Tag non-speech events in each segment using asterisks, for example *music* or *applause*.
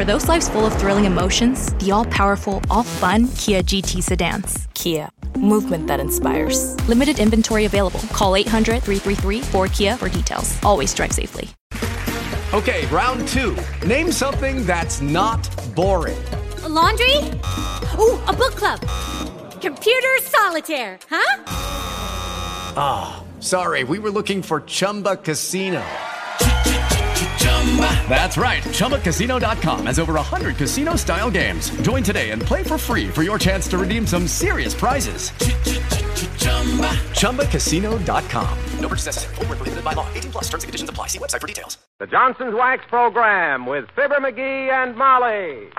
For those lives full of thrilling emotions, the all powerful, all fun Kia GT sedans. Kia, movement that inspires. Limited inventory available. Call 800 333 4KIA for details. Always drive safely. Okay, round two. Name something that's not boring. A laundry? Ooh, a book club. Computer solitaire, huh? Ah, oh, sorry, we were looking for Chumba Casino. That's right. ChumbaCasino.com has over 100 casino style games. Join today and play for free for your chance to redeem some serious prizes. ChumbaCasino.com. No purchase necessary. Full prohibited by law. 18 plus terms and conditions apply. See website for details. The Johnson's Wax Program with Fibber McGee and Molly.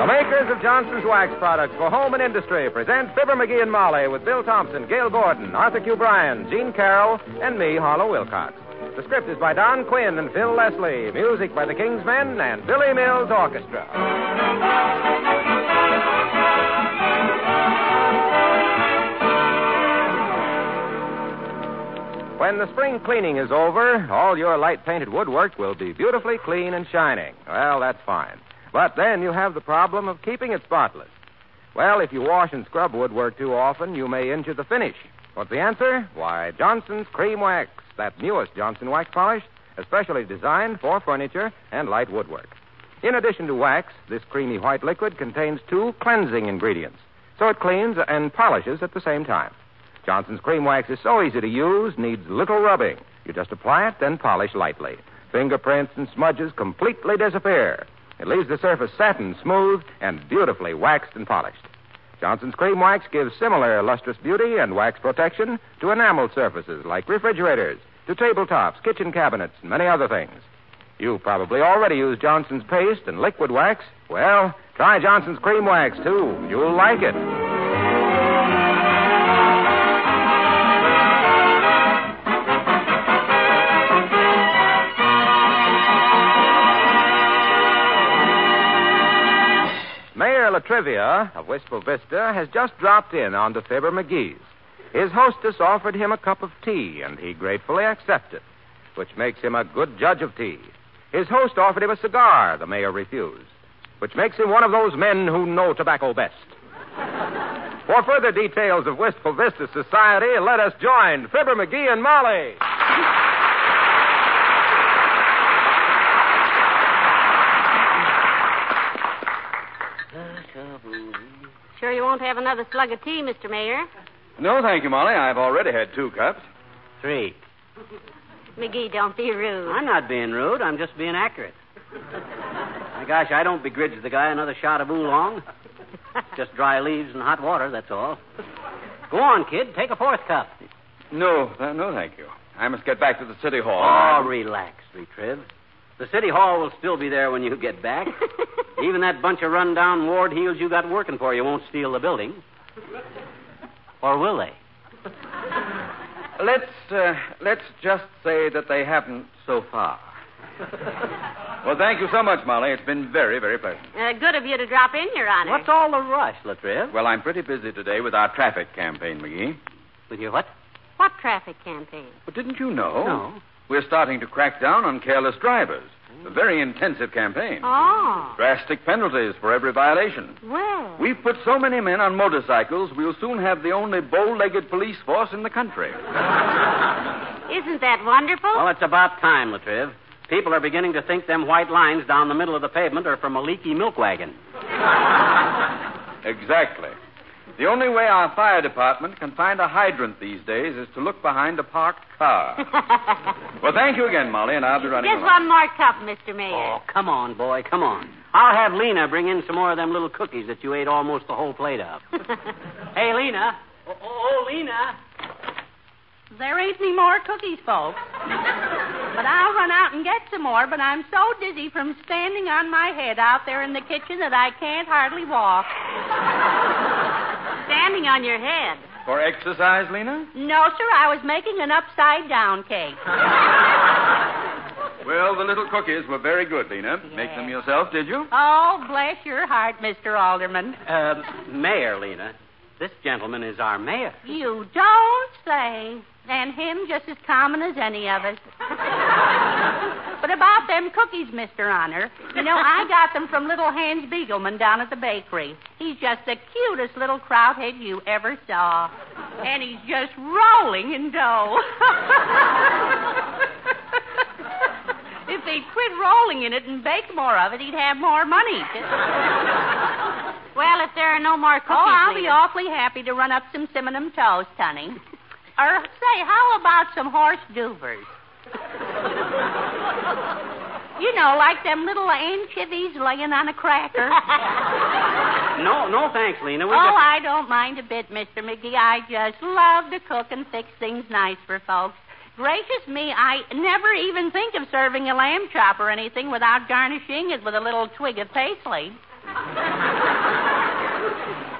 The makers of Johnson's Wax products for home and industry present Fibber McGee and Molly with Bill Thompson, Gale Gordon, Arthur Q. Bryan, Gene Carroll, and me, Harlow Wilcox. The script is by Don Quinn and Phil Leslie. Music by the King's Men and Billy Mills Orchestra. When the spring cleaning is over, all your light painted woodwork will be beautifully clean and shining. Well, that's fine. But then you have the problem of keeping it spotless. Well, if you wash and scrub woodwork too often, you may injure the finish. What's the answer? Why, Johnson's Cream Wax, that newest Johnson wax polish, especially designed for furniture and light woodwork. In addition to wax, this creamy white liquid contains two cleansing ingredients, so it cleans and polishes at the same time. Johnson's Cream Wax is so easy to use, needs little rubbing. You just apply it, then polish lightly. Fingerprints and smudges completely disappear. It leaves the surface satin smooth and beautifully waxed and polished. Johnson's Cream Wax gives similar lustrous beauty and wax protection to enameled surfaces like refrigerators, to tabletops, kitchen cabinets, and many other things. You've probably already use Johnson's paste and liquid wax. Well, try Johnson's Cream Wax, too. You'll like it. Mayor La Trivia of Wistful Vista has just dropped in onto Fibber McGee's. His hostess offered him a cup of tea, and he gratefully accepted, which makes him a good judge of tea. His host offered him a cigar. The mayor refused, which makes him one of those men who know tobacco best. *laughs* For further details of Wistful Vista society, let us join Fibber McGee and Molly. Sure you won't have another slug of tea, Mr. Mayor? No, thank you, Molly. I've already had two cups. Three. McGee, don't be rude. I'm not being rude. I'm just being accurate. My gosh, I don't begrudge the guy another shot of oolong. Just dry leaves and hot water, that's all. Go on, kid. Take a fourth cup. No, no, thank you. I must get back to the city hall. Oh, relax, Retriv. The city hall will still be there when you get back. *laughs* Even that bunch of run-down ward heels you got working for you won't steal the building. Or will they? Let's uh, let's just say that they haven't so far. well, thank you so much, Molly. It's been very, very pleasant. Uh, good of you to drop in, Your Honor. What's all the rush, La Triv? Well, I'm pretty busy today with our traffic campaign, McGee. With your what? What traffic campaign? But didn't you know? No. We're starting to crack down on careless drivers. A very intensive campaign. Oh. Drastic penalties for every violation. Well. We've put so many men on motorcycles, we'll soon have the only bow legged police force in the country. *laughs* Isn't that wonderful? Well, it's about time, La Triv. People are beginning to think them white lines down the middle of the pavement are from a leaky milk wagon. *laughs* exactly. The only way our fire department can find a hydrant these days is to look behind a parked car. *laughs* well, thank you again, Molly, and I'll be running. Just along. one more cup, Mr. Mayor. Oh, come on, boy, come on. I'll have Lena bring in some more of them little cookies that you ate almost the whole plate of. *laughs* hey, Lena. Oh, oh, oh, Lena. There ain't any more cookies, folks. but I'll run out and get some more, but I'm so dizzy from standing on my head out there in the kitchen that I can't hardly walk. Standing on your head. For exercise, Lena? No, sir, I was making an upside down cake. *laughs* Well, the little cookies were very good, Lena. Make them yourself, did you? Oh, bless your heart, Mr. Alderman. Uh, Mayor, Lena. This gentleman is our mayor. You don't say. And him just as common as any of us. *laughs* but about them cookies, Mr. Honor, you know, I got them from little Hans Beagleman down at the bakery. He's just the cutest little krauthead you ever saw. And he's just rolling in dough. *laughs* if he'd quit rolling in it and bake more of it, he'd have more money. Well, if there are no more cookies. Oh, I'll be awfully happy to run up some cinnamon toast, honey. Or say, how about some horse duvers? *laughs* you know, like them little anchovies laying on a cracker. *laughs* No, no thanks, Lena. We oh, just... I don't mind a bit, Mr. McGee. I just love to cook and fix things nice for folks. Gracious me, I never even think of serving a lamb chop or anything without garnishing it with a little twig of paisley.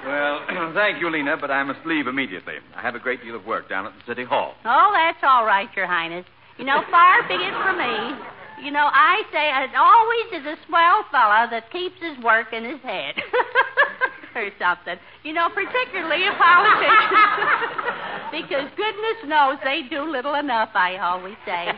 Well, *clears throat* thank you, Lena, but I must leave immediately. I have a great deal of work down at the City Hall. Oh, that's all right, Your Highness. You know, far be it from me. You know, I say it always is a swell fellow that keeps his work in his head. *laughs* or something. You know, particularly a politician. *laughs* because goodness knows they do little enough, I always say.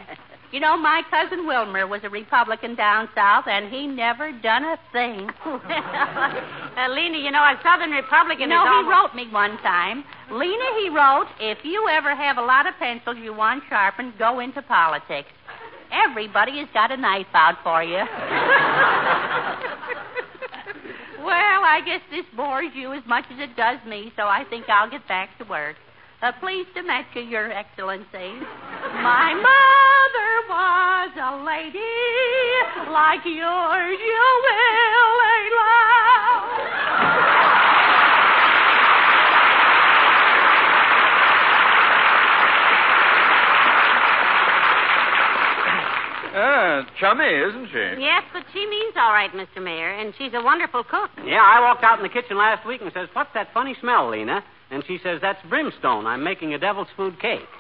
You know, my cousin Wilmer was a Republican down south, and he never done a thing. *laughs* uh, Lena, you know, a Southern Republican You know, is he almost... wrote me one time. Lena, he wrote, if you ever have a lot of pencils you want sharpened, go into politics. Everybody has got a knife out for you. *laughs* well, I guess this bores you as much as it does me, so I think I'll get back to work. Uh, pleased to meet you, Your Excellency. My mother was a lady like yours, you will allow. Ah, chummy, isn't she? Yes, but she means all right, Mr. Mayor, and she's a wonderful cook. Yeah, I walked out in the kitchen last week and says, What's that funny smell, Lena? And she says, That's brimstone. I'm making a devil's food cake. *laughs*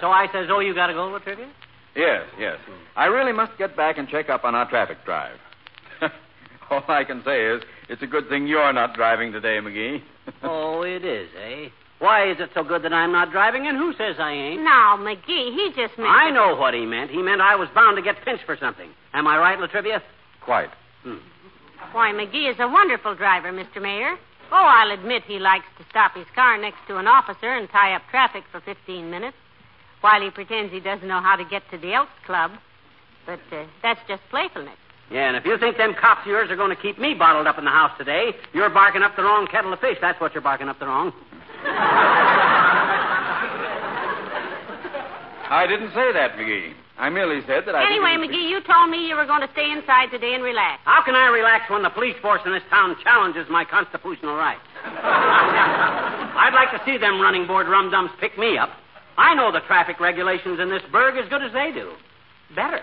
so I says, Oh, you got to go, La Trivia? Yes, yes. I really must get back and check up on our traffic drive. *laughs* All I can say is, it's a good thing you're not driving today, McGee. *laughs* oh, it is, eh? Why is it so good that I'm not driving, and who says I ain't? Now, McGee, he just meant. I know what he meant. He meant I was bound to get pinched for something. Am I right, La Trivia? Quite. Hmm. Why, McGee is a wonderful driver, Mr. Mayor. Oh, I'll admit he likes to stop his car next to an officer and tie up traffic for 15 minutes while he pretends he doesn't know how to get to the Elks Club. But uh, that's just playfulness. Yeah, and if you think them cops of yours are going to keep me bottled up in the house today, you're barking up the wrong kettle of fish. That's what you're barking up the wrong. *laughs* I didn't say that, McGee. I merely said that I. Anyway, didn't- McGee, you told me you were going to stay inside today and relax. How can I relax when the police force in this town challenges my constitutional rights? *laughs* I'd like to see them running board rum dums pick me up. I know the traffic regulations in this burg as good as they do. Better.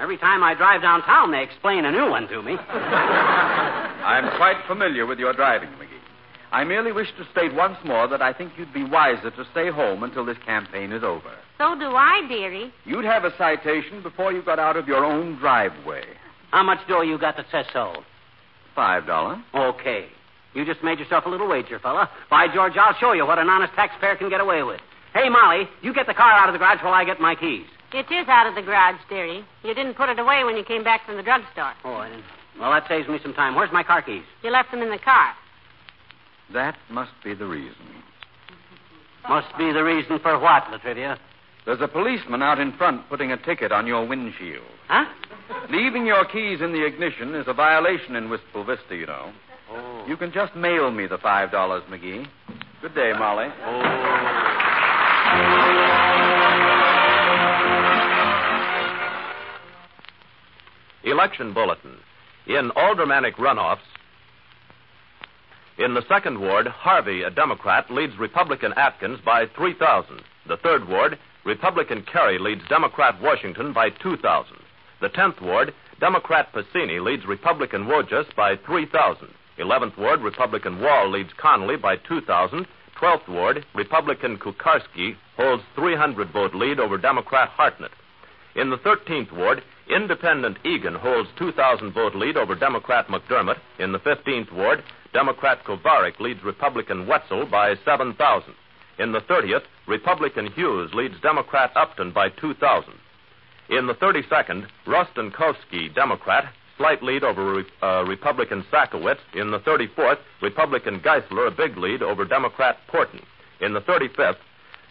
Every time I drive downtown, they explain a new one to me. *laughs* I'm quite familiar with your driving, McGee. I merely wish to state once more that I think you'd be wiser to stay home until this campaign is over. So do I, dearie. You'd have a citation before you got out of your own driveway. How much dough you got that says so? Five dollars. Okay. You just made yourself a little wager, fella. By George, I'll show you what an honest taxpayer can get away with. Hey, Molly, you get the car out of the garage while I get my keys. It is out of the garage, dearie. You didn't put it away when you came back from the drugstore. Oh, I didn't. Well, that saves me some time. Where's my car keys? You left them in the car. That must be the reason. Must be the reason for what, La Trivia? There's a policeman out in front putting a ticket on your windshield. Huh? Leaving your keys in the ignition is a violation in Wistful Vista, you know. Oh. You can just mail me the five dollars, McGee. Good day, Molly. Oh. Election Bulletin. In aldermanic runoffs, in the second ward, Harvey, a Democrat, leads Republican Atkins by 3,000. The third ward, Republican Kerry leads Democrat Washington by 2,000. The tenth ward, Democrat Passini leads Republican Wojas by 3,000. 11th Ward, Republican Wall leads Connolly by 2,000. 12th Ward, Republican Kukarski holds 300 vote lead over Democrat Hartnett. In the 13th Ward, Independent Egan holds 2,000 vote lead over Democrat McDermott. In the 15th Ward, Democrat Kovarik leads Republican Wetzel by 7,000. In the 30th, Republican Hughes leads Democrat Upton by 2,000. In the 32nd, Rostenkowski, Democrat, slight lead over uh, Republican Sakowitz. In the 34th, Republican Geisler, a big lead over Democrat Porton. In the 35th,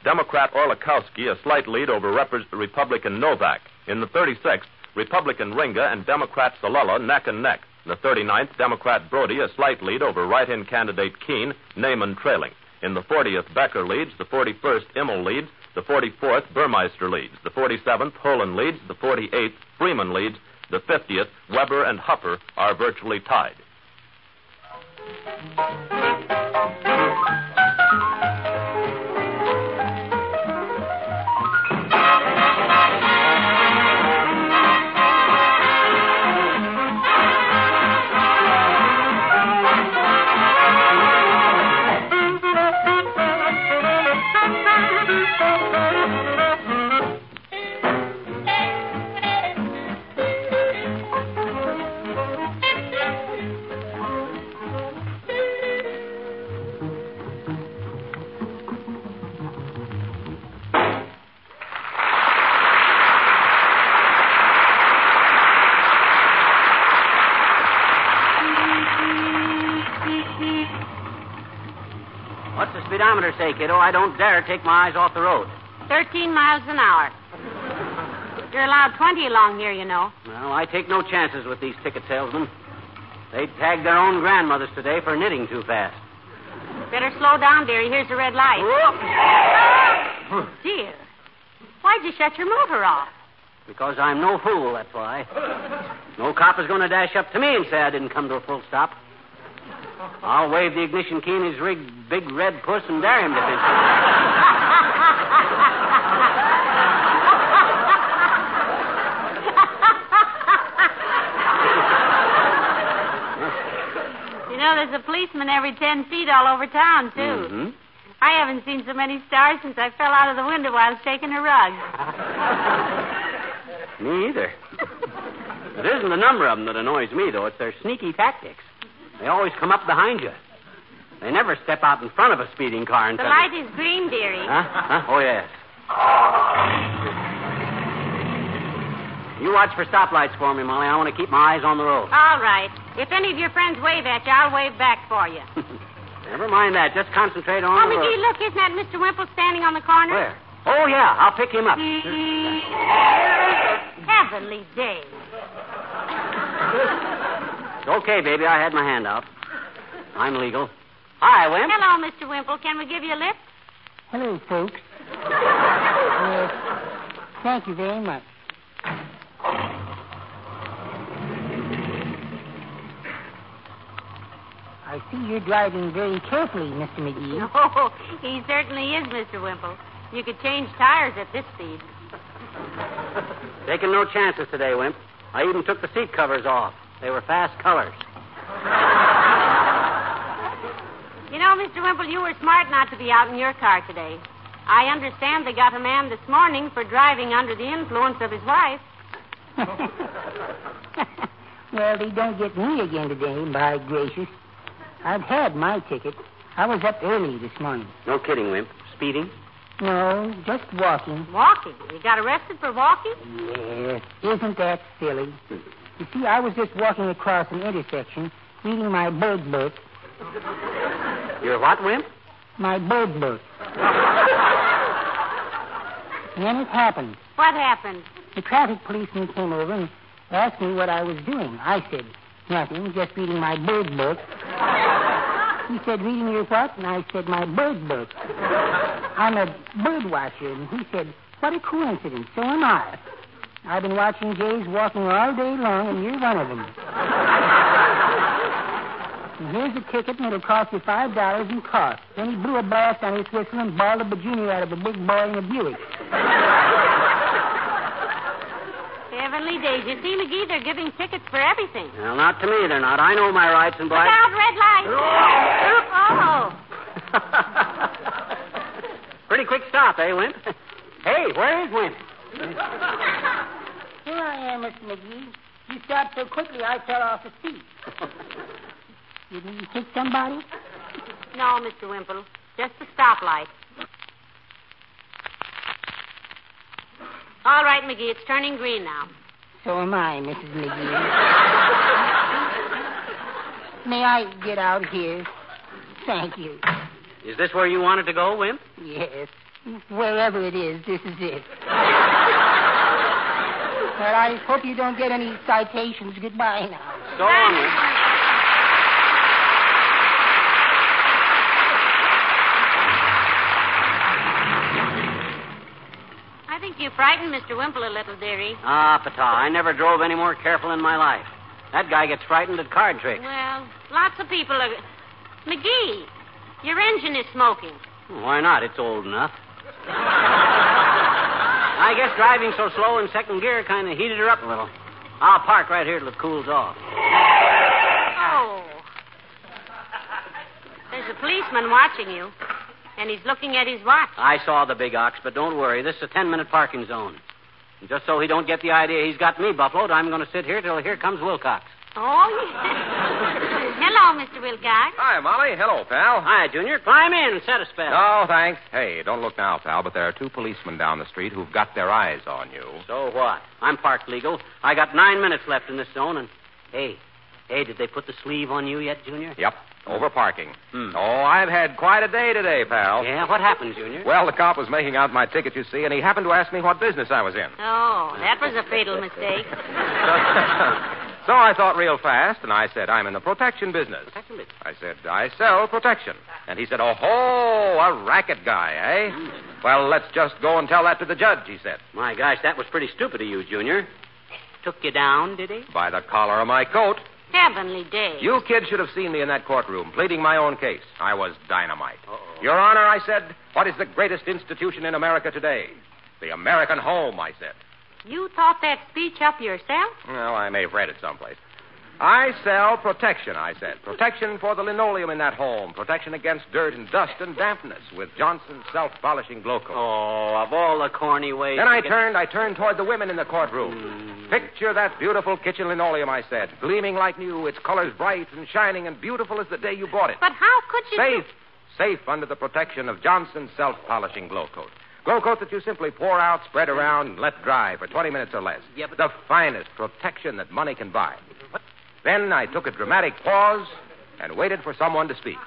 Democrat Orlikowski, a slight lead over Rep- Republican Novak. In the 36th, Republican Ringa and Democrat Salella neck and neck. In the 39th, Democrat Brody, a slight lead over right-in candidate Keene, Naaman trailing. In the 40th, Becker leads. The 41st, Immel leads. The 44th, Burmeister leads. The 47th, Holen leads. The 48th, Freeman leads. The 50th, Weber and Hupper are virtually tied. Say, kiddo? I don't dare take my eyes off the road. 13 miles an hour. You're allowed 20 along here, you know. Well, I take no chances with these ticket salesmen. They tagged their own grandmothers today for knitting too fast. Better slow down, dearie. Here's the red light. Dear, why'd you shut your motor off? Because I'm no fool, that's why. No cop is going to dash up to me and say I didn't come to a full stop. I'll wave the ignition key in his rig, big red puss and dare him to finish You know, there's a policeman every 10 feet all over town, too. Mm-hmm. I haven't seen so many stars since I fell out of the window while I was taking a rug. *laughs* Me either. It isn't the number of them that annoys me, though. It's their sneaky tactics. They always come up behind you. They never step out in front of a speeding car and The light is green, dearie. Huh? Huh? Oh, yes. You watch for stoplights for me, Molly. I want to keep my eyes on the road. All right. If any of your friends wave at you, I'll wave back for you. *laughs* Never mind that. Just concentrate on Oh, the road. look, isn't that Mr. Wimple standing on the corner? Where? Oh, yeah. I'll pick him up. Heavenly day. *laughs* It's okay, baby. I had my hand out. I'm legal. Hi, Wimp. Hello, Mr. Wimple. Can we give you a lift? Hello, folks. Uh, *laughs* thank you very much. I see you're driving very carefully, Mr. McGee. *laughs* Oh, he certainly is, Mr. Wimple. You could change tires at this speed. Taking no chances today, Wimp. I even took the seat covers off. They were fast colors. You know, Mr. Wimple, you were smart not to be out in your car today. I understand they got a man this morning for driving under the influence of his wife. *laughs* well, they don't get me again today, by gracious. I've had my ticket. I was up early this morning. No kidding, Wimp. Speeding? No, just walking. Walking? You got arrested for walking? Yes, isn't that silly? Hmm. You see, I was just walking across an intersection, reading my bird book. Your what, Wimp? My bird book. *laughs* and then it happened. What happened? The traffic policeman came over and asked me what I was doing. I said, nothing, just reading my bird book. *laughs* He said, reading your what? And I said, my bird book. *laughs* I'm a bird watcher. And he said, what a coincidence. So am I. I've been watching jays walking all day long, and you're one of them. And here's a ticket, and it'll cost you five dollars in cost. Then he blew a blast on his whistle and balled a bajunior out of a big boy in a Buick. Heavenly days. You see, McGee, they're giving tickets for everything. Well, not to me, they're not. I know my rights and Look black. out, red light. oh. *laughs* Pretty quick stop, eh, Wimp? Hey, where is Wimp? *laughs* Here I am, Mr. McGee. You stopped so quickly I fell off the seat. *laughs* you Didn't you hit somebody? No, Mr. Wimple. Just a stoplight. All right, McGee, it's turning green now. So am I, Mrs. McGee. *laughs* May I get out here? Thank you. Is this where you wanted to go, Wimp? Yes. Wherever it is, this is it. Well, I hope you don't get any citations. Goodbye now. So long, I think you frightened Mr. Wimple a little, dearie. Ah, Pata, I never drove any more careful in my life. That guy gets frightened at card tricks. Well, lots of people are. McGee, your engine is smoking. Why not? It's old enough. I guess driving so slow in second gear kind of heated her up a little. I'll park right here till it cools off. Oh. There's a policeman watching you, and he's looking at his watch. I saw the big ox, but don't worry. This is a ten-minute parking zone. And just so he don't get the idea he's got me buffaloed, I'm going to sit here till here comes Wilcox. Oh, yes. *laughs* Hello, Mr. Wilcox. Hi, Molly. Hello, pal. Hi, Junior. Climb in and set a spell. No, thanks. Hey, don't look now, pal, but there are two policemen down the street who've got their eyes on you. So what? I'm parked legal. I got nine minutes left in this zone, and hey, hey, did they put the sleeve on you yet, Junior? Yep, over parking. Hmm. Oh, I've had quite a day today, pal. Yeah, what happened, Junior? Well, the cop was making out my ticket, you see, and he happened to ask me what business I was in. Oh, that was a fatal mistake. *laughs* *laughs* So I thought real fast, and I said, I'm in the protection business. Protection business. I said, I sell protection. And he said, oh, ho, a racket guy, eh? Well, let's just go and tell that to the judge, he said. My gosh, that was pretty stupid of you, Junior. Took you down, did he? By the collar of my coat. Heavenly days. You kids should have seen me in that courtroom, pleading my own case. I was dynamite. Uh-oh. Your Honor, I said, what is the greatest institution in America today? The American home, I said. You thought that speech up yourself? Well, I may have read it someplace. I sell protection, I said. Protection for the linoleum in that home. Protection against dirt and dust and dampness with Johnson's self-polishing Glo-Coat. Oh, of all the corny ways. Then I get- turned, I turned toward the women in the courtroom. Hmm. Picture that beautiful kitchen linoleum, I said, gleaming like new, its colors bright and shining and beautiful as the day you bought it. But how could you Safe, safe under the protection of Johnson's self-polishing Glo-Coat. Glo-Coat that you simply pour out, spread around, and let dry for 20 minutes or less. Yeah, but- The finest protection that money can buy. Then I took a dramatic pause and waited for someone to speak.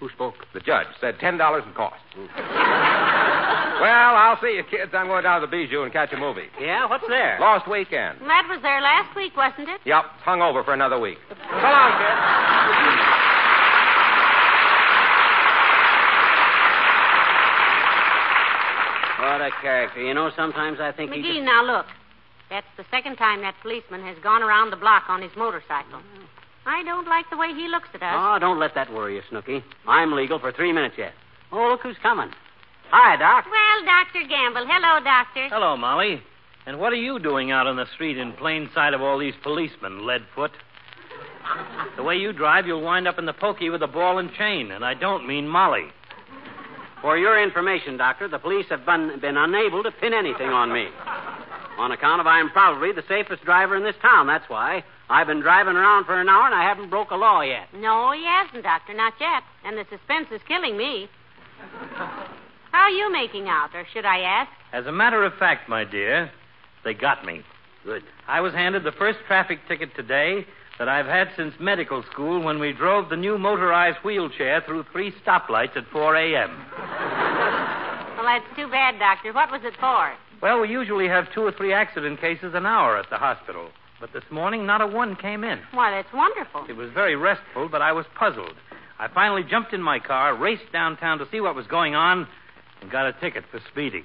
Who spoke? The judge said $10 in costs. *laughs* well, I'll see you, kids. I'm going down to the Bijou and catch a movie. Yeah, what's there? Lost weekend. do? That was there last week, wasn't it? Yep, it's hung over for another week. So long, kids. *laughs* What a character. You know, sometimes I think he McGee, just... now look. That's the second time that policeman has gone around the block on his motorcycle. I don't like the way he looks at us. Oh, don't let that worry you, Snooky. I'm legal for three minutes yet. Oh, look who's coming. Hi, Doc. Well, Dr. Gamble. Hello, Doctor. Hello, Molly. And what are you doing out on the street in plain sight of all these policemen, Leadfoot? The way you drive, you'll wind up in the pokey with a ball and chain, and I don't mean Molly. For your information, Doctor, the police have been, been unable to pin anything on me. On account of I'm probably the safest driver in this town, that's why. I've been driving around for an hour and I haven't broke a law yet. No, he hasn't, Doctor. Not yet. And the suspense is killing me. How are you making out, or should I ask? As a matter of fact, my dear, they got me. Good. I was handed the first traffic ticket today that I've had since medical school when we drove the new motorized wheelchair through three stoplights at 4 a.m. Well, that's too bad, Doctor. What was it for? Well, we usually have two or three accident cases an hour at the hospital. But this morning, not a one came in. Why, that's wonderful. It was very restful, but I was puzzled. I finally jumped in my car, raced downtown to see what was going on, and got a ticket for speeding.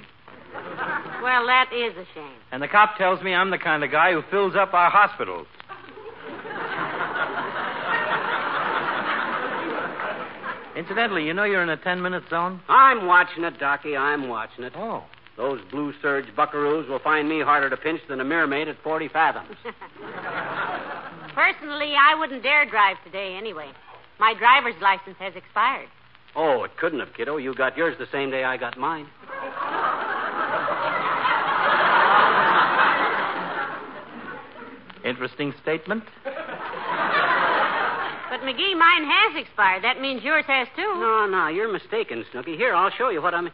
Well, that is a shame. And the cop tells me I'm the kind of guy who fills up our hospitals. Incidentally, you know you're in a ten minute zone? I'm watching it, Docky. I'm watching it. Oh. Those blue serge buckaroos will find me harder to pinch than a mermaid at 40 fathoms. *laughs* Personally, I wouldn't dare drive today anyway. My driver's license has expired. Oh, it couldn't have, kiddo. You got yours the same day I got mine. Interesting statement. But McGee, mine has expired. That means yours has too. No, no, you're mistaken, Snooky. Here, I'll show you what I'm.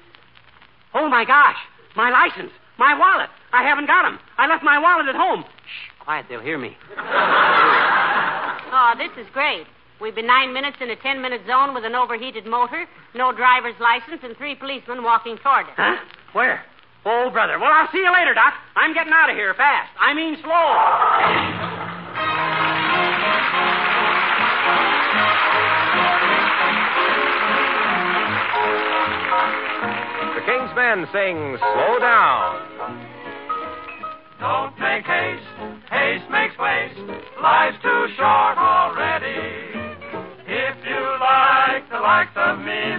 Oh, my gosh! My license! My wallet! I haven't got 'em. I left my wallet at home. Shh, quiet, they'll hear me. Oh, this is great. We've been nine minutes in a ten minute zone with an overheated motor, no driver's license, and three policemen walking toward us. Huh? Where? Oh, brother. Well, I'll see you later, Doc. I'm getting out of here fast. I mean slow. The King's Men sing Slow Down. Don't make haste, haste makes waste. Life's too short already. If you like the likes of me,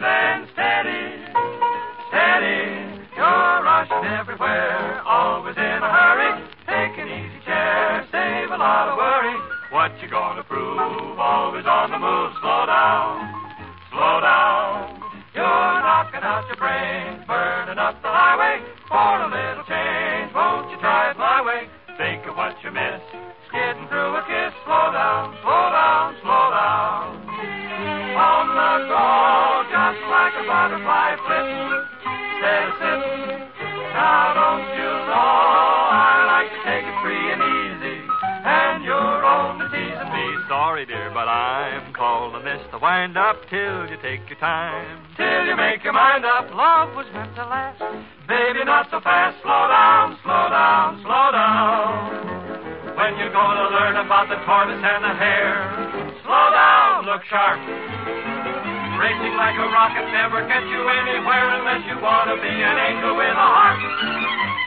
love was meant to last. Baby, not so fast. Slow down, slow down, slow down. When you're to learn about the tortoise and the hare, slow down, look sharp. Racing like a rocket never gets you anywhere unless you want to be an angel with a heart.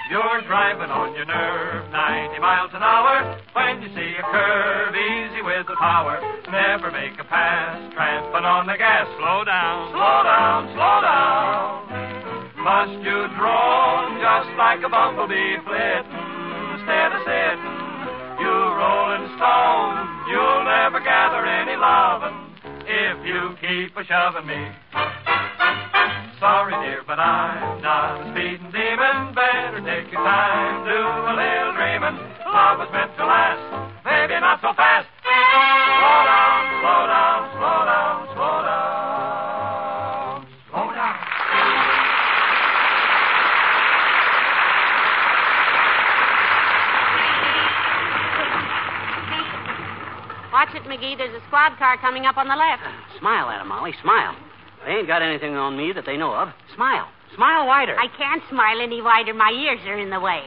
You're driving on your nerve, 90 miles an hour. When you see a curve, easy with the power. Never make a pass, tramping on the gas. Slow down, slow down, slow down. Must you drone just like a bumblebee flitting instead of sitting? You rolling stone, you'll never gather any lovin' if you keep a shoving me. Sorry, dear, but I'm not a speeding demon. Better take your time, do a little dreaming. Love was meant to last, maybe not so fast. Slow down, slow down, slow down, slow down, slow down. Watch it, McGee. There's a squad car coming up on the left. Smile at 'em, Molly. Smile. They ain't got anything on me that they know of. Smile. Smile wider. I can't smile any wider. My ears are in the way.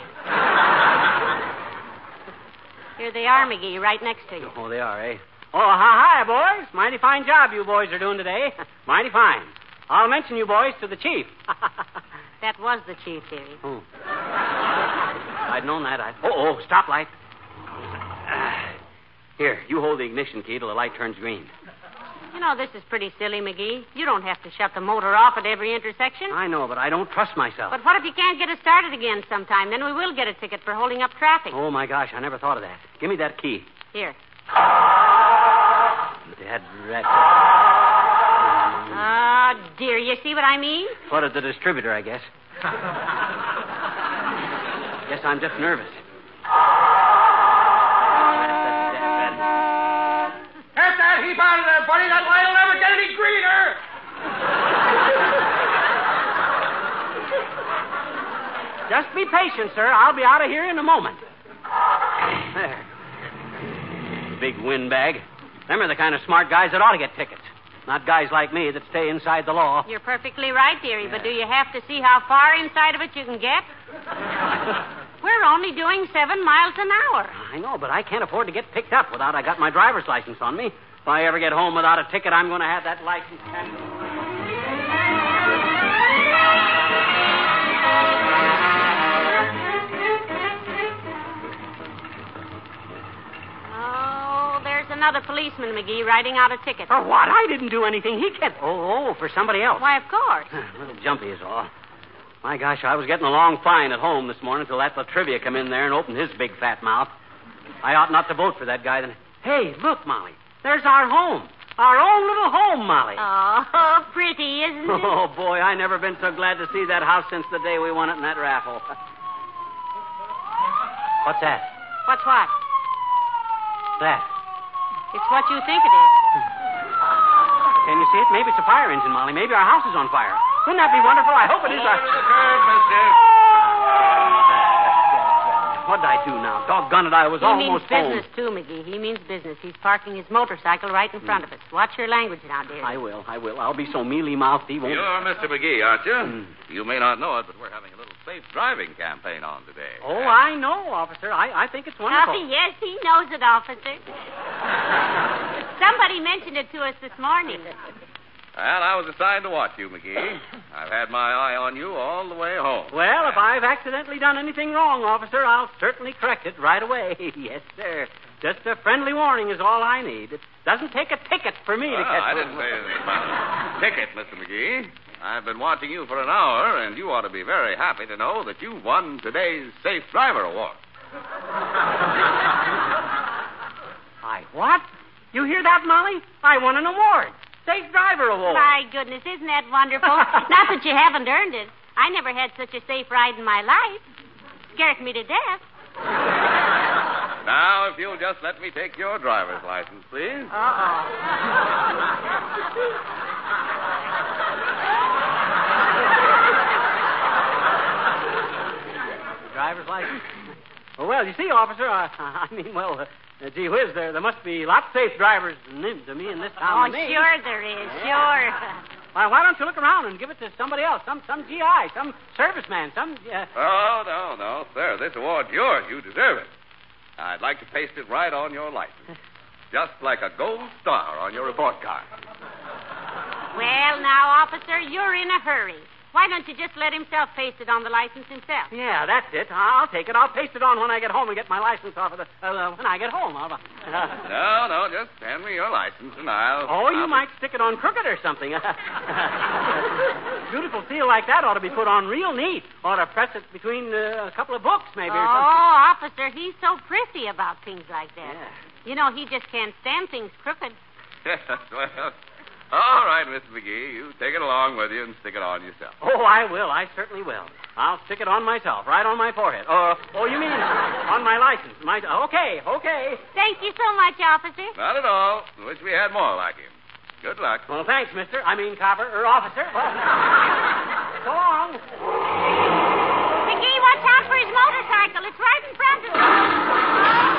Here they are, McGee, right next to you. Oh, they are, eh? Oh, hi, hi, boys. Mighty fine job you boys are doing today. *laughs* Mighty fine. I'll mention you boys to the chief. *laughs* That was the chief, dearie. Oh. I'd known that. I'd... Oh, oh, stoplight. Ah. *sighs* Here, you hold the ignition key till the light turns green. You know, this is pretty silly, McGee. You don't have to shut the motor off at every intersection. I know, but I don't trust myself. But what if you can't get it started again sometime? Then we will get a ticket for holding up traffic. Oh, my gosh, I never thought of that. Give me that key. Here. Dad, rat. Ah, dear, you see what I mean? Flooded the distributor, I guess. *laughs* guess I'm just nervous. Get that heap out of there, buddy. That light will never get any greener. Just be patient, sir. I'll be out of here in a moment. There. Big windbag. Them are the kind of smart guys that ought to get tickets. Not guys like me that stay inside the law. You're perfectly right, dearie, but do you have to see how far inside of it you can get? *laughs* We're only doing seven miles an hour. I know, but I can't afford to get picked up without I got my driver's license on me. If I ever get home without a ticket, I'm going to have that license canceled. Oh, there's another policeman, McGee, writing out a ticket. For what? I didn't do anything. He can't. Oh, oh, for somebody else. Why, of course. *sighs* A little jumpy is all. My gosh, I was getting along fine at home this morning until that La Trivia come in there and opened his big fat mouth. I ought not to vote for that guy. Then, hey, look, Molly, there's our home, our own little home, Molly. Oh, *laughs* pretty, isn't it? Oh boy, I never been so glad to see that house since the day we won it in that raffle. What's that? What's what? That. It's what you think it is. Can you see it? Maybe it's a fire engine, Molly. Maybe our house is on fire. Wouldn't that be wonderful? I hope it is. What'd I do now? Doggone it, I was he almost He means business, home. too, McGee. He means business. He's parking his motorcycle right in hmm. front of us. Watch your language now, dear. I will, I will. I'll be so mealy mouthed he won't. You're Mr. McGee, aren't you? Hmm. You may not know it, but we're having a little safe driving campaign on today. Oh, I know, officer. I, I think it's wonderful. Oh, yes, he knows it, officer. *laughs* Somebody mentioned it to us this morning. Well, I was assigned to watch you, McGee. I've had my eye on you all the way home. Well, if I've accidentally done anything wrong, officer, I'll certainly correct it right away. *laughs* yes, sir. Just a friendly warning is all I need. It doesn't take a ticket for me to Well, catch I didn't say anything about a ticket, Mr. McGee. I've been watching you for an hour, and you ought to be very happy to know that you won today's Safe Driver Award. *laughs* I what? You hear that, Molly? I won an award. Safe Driver Award. My goodness, isn't that wonderful? *laughs* Not that you haven't earned it. I never had such a safe ride in my life. Scares me to death. Now, if you'll just let me take your driver's license, please. Uh-oh. *laughs* driver's license? Oh, well, you see, officer, I, *laughs* I mean, well, uh, uh, gee whiz, there, there must be lots of safe drivers than to me in this town. Oh, sure there is. Sure. *laughs* Why, why don't you look around and give it to somebody else? Some some GI, some serviceman, some. Uh... Oh, no, no, sir. This award's yours. You deserve it. I'd like to paste it right on your license. Just like a gold star on your report card. Well, now, officer, you're in a hurry. Why don't you just let himself paste it on the license himself? Yeah, that's it. I'll take it. I'll paste it on when I get home and get my license off of the. Uh, when I get home, I'll. *laughs* Uh, No, no, just hand me your license and I'll. Oh, you I'll- might stick it on crooked or something. *laughs* Beautiful seal like that ought to be put on real neat. Ought to press it between uh, a couple of books, maybe. or something. Oh, officer, he's so prissy about things like that. You know, he just can't stand things crooked. *laughs* well, all right, Miss McGee. You take it along with you and stick it on yourself. Oh, I will. I certainly will. I'll stick it on myself, right on my forehead. Oh, oh, you mean on my license? My okay, okay. Thank you so much, officer. Not at all. Wish we had more like him. Good luck. Well, thanks, Mister. I mean, copper or officer. Well, *laughs* so long. McGee, watch out for his motorcycle. It's right in front of us.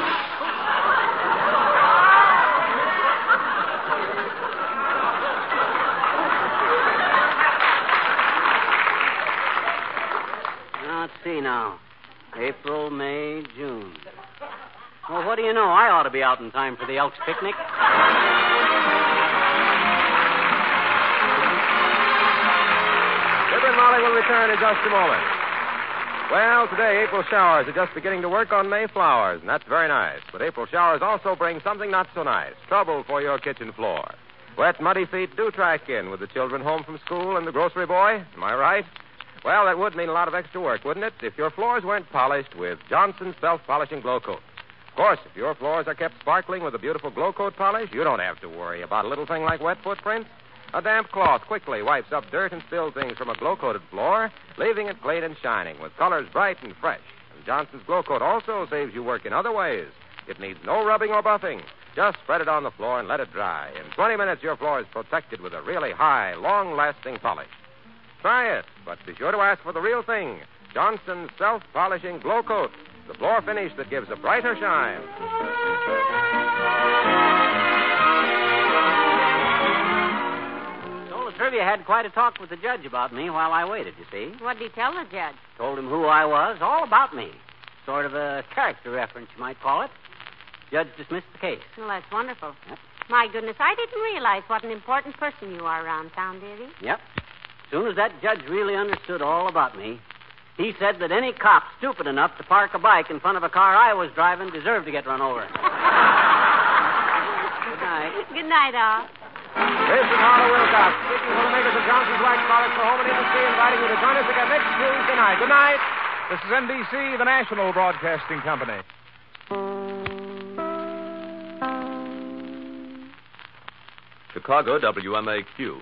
Let's see now. April, May, June. Well, what do you know? I ought to be out in time for the Elks picnic. Fibber and Molly will return in just a moment. Well, today April showers are just beginning to work on May flowers, and that's very nice. But April showers also bring something not so nice trouble for your kitchen floor. Wet, muddy feet do track in with the children home from school and the grocery boy. Am I right? Well, that would mean a lot of extra work, wouldn't it, if your floors weren't polished with Johnson's self polishing Glo-Coat? Of course, if your floors are kept sparkling with a beautiful Glo-Coat polish, you don't have to worry about a little thing like wet footprints. A damp cloth quickly wipes up dirt and spilled things from a glow coated floor, leaving it clean and shining with colors bright and fresh. And Johnson's Glo-Coat also saves you work in other ways. It needs no rubbing or buffing. Just spread it on the floor and let it dry. In 20 minutes, your floor is protected with a really high, long lasting polish. Try it, but be sure to ask for the real thing Johnson's self polishing Glo-Coat, the floor finish that gives a brighter shine. So La Trivia had quite a talk with the judge about me while I waited, you see. What did he tell the judge? Told him who I was, all about me. Sort of a character reference, you might call it. Judge dismissed the case. Well, that's wonderful. My goodness, I didn't realize what an important person you are around town, dearie. Yep. As soon as that judge really understood all about me, he said that any cop stupid enough to park a bike in front of a car I was driving deserved to get run over. *laughs* Good night. Good night, all. This is Harlow Wilcox, speaking for the makers of Johnson's Wax Products for Home and Industry, inviting you to join us again next Tuesday night. Good night. This is NBC, the national broadcasting company. Chicago WMAQ.